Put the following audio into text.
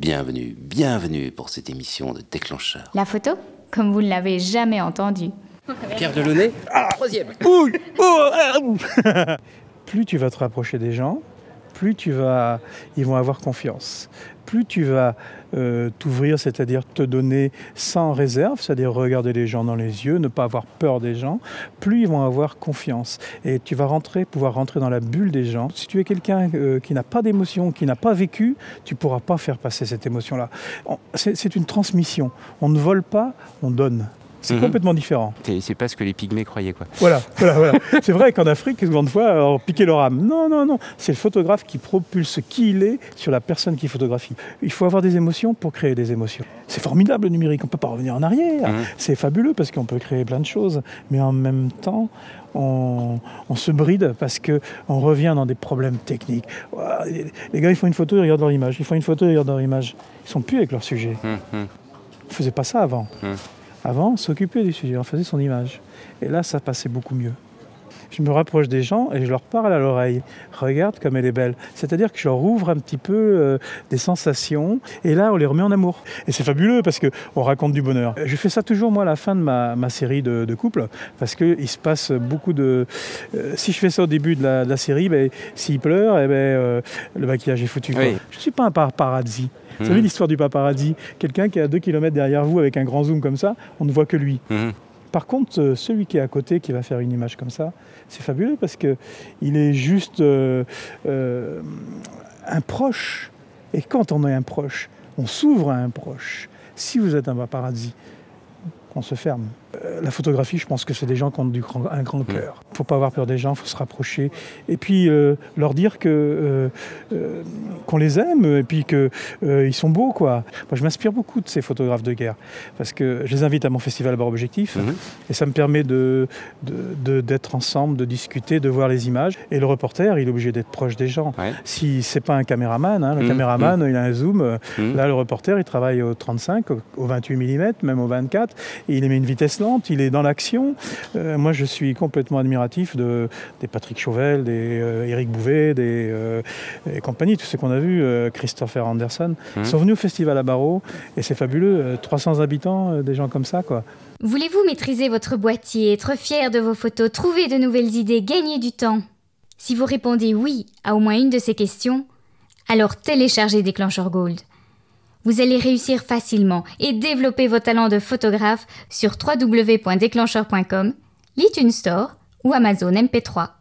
Bienvenue, bienvenue pour cette émission de Déclencheur. La photo Comme vous ne l'avez jamais entendu. Pierre Delaunay Troisième plus tu vas te rapprocher des gens, plus tu vas, ils vont avoir confiance. Plus tu vas euh, t'ouvrir, c'est-à-dire te donner sans réserve, c'est-à-dire regarder les gens dans les yeux, ne pas avoir peur des gens, plus ils vont avoir confiance. Et tu vas rentrer, pouvoir rentrer dans la bulle des gens. Si tu es quelqu'un euh, qui n'a pas d'émotion, qui n'a pas vécu, tu ne pourras pas faire passer cette émotion-là. On- C'est c'est une transmission. On ne vole pas, on donne. C'est Mhm. complètement différent. C'est pas ce que les pygmées croyaient, quoi. Voilà, voilà, voilà. C'est vrai qu'en Afrique, souvent de fois, on piquait leur âme. Non, non, non. C'est le photographe qui propulse qui il est sur la personne qui photographie. Il faut avoir des émotions pour créer des émotions. C'est formidable le numérique, on ne peut pas revenir en arrière. Mhm. C'est fabuleux parce qu'on peut créer plein de choses. Mais en même temps, on, on se bride parce qu'on revient dans des problèmes techniques. Les gars, ils font une photo, ils regardent leur image. Ils font une photo, ils regardent leur image. Ils sont plus avec leur sujet. Hum, hum. On faisait pas ça avant. Avant, on s'occupait du sujet, on faisait son image. Et là, ça passait beaucoup mieux. Je me rapproche des gens et je leur parle à l'oreille. Regarde comme elle est belle. C'est-à-dire que je leur ouvre un petit peu euh, des sensations et là, on les remet en amour. Et c'est fabuleux parce qu'on raconte du bonheur. Je fais ça toujours, moi, à la fin de ma, ma série de, de couple parce qu'il se passe beaucoup de. euh, si je fais ça au début de la, de la série, ben, s'il pleure, eh ben, euh, le maquillage est foutu. Oui. Je ne suis pas un paparazzi. Vous savez Mhm. l'histoire du paparazzi? Quelqu'un qui est à 2 km derrière vous avec un grand zoom comme ça, on ne voit que lui. Hum. Par contre, euh, celui qui est à côté, qui va faire une image comme ça, c'est fabuleux parce que il est juste euh, euh, un proche. Et quand on est un proche, on s'ouvre à un proche. Si vous êtes un paparazzi, on se ferme. Euh, la photographie, je pense que c'est des gens qui ont du grand- un grand cœur. Faut pas avoir peur des gens, il faut se rapprocher. Et puis euh, leur dire que euh, euh, qu'on les aime et puis qu'ils sont beaux. Quoi. Moi, je m'inspire beaucoup de ces photographes de guerre parce que je les invite à mon festival Bar Objectif Mhm. et ça me permet de, d'être ensemble, de discuter, de voir les images. Et le reporter, il est obligé d'être proche des gens. Ouais. Si c'est pas un caméraman, hein, le Mhm. caméraman, il a un zoom. Mhm. Là, le reporter, il travaille au 35, au, au 28 mm, même au 24. Et il émet une vitesse lente, il est dans l'action. Euh, moi, je suis complètement admiratif de, des Patrick Chauvel, des euh, Éric Bouvet, des euh, et compagnie, tous ceux qu'on a vus, euh, Christopher Anderson. Ils sont venus au festival à Barreau et c'est fabuleux. euh, 300 habitants, euh, des gens comme ça, quoi. Voulez-vous maîtriser votre boîtier, être fier de vos photos, trouver de nouvelles idées, gagner du temps? Si vous répondez oui à au moins une de ces questions, alors téléchargez Déclencheur Gold. Vous allez réussir facilement et développer vos talents de photographe sur www.déclencheur.com, l'iTunes Store ou Amazon MP3.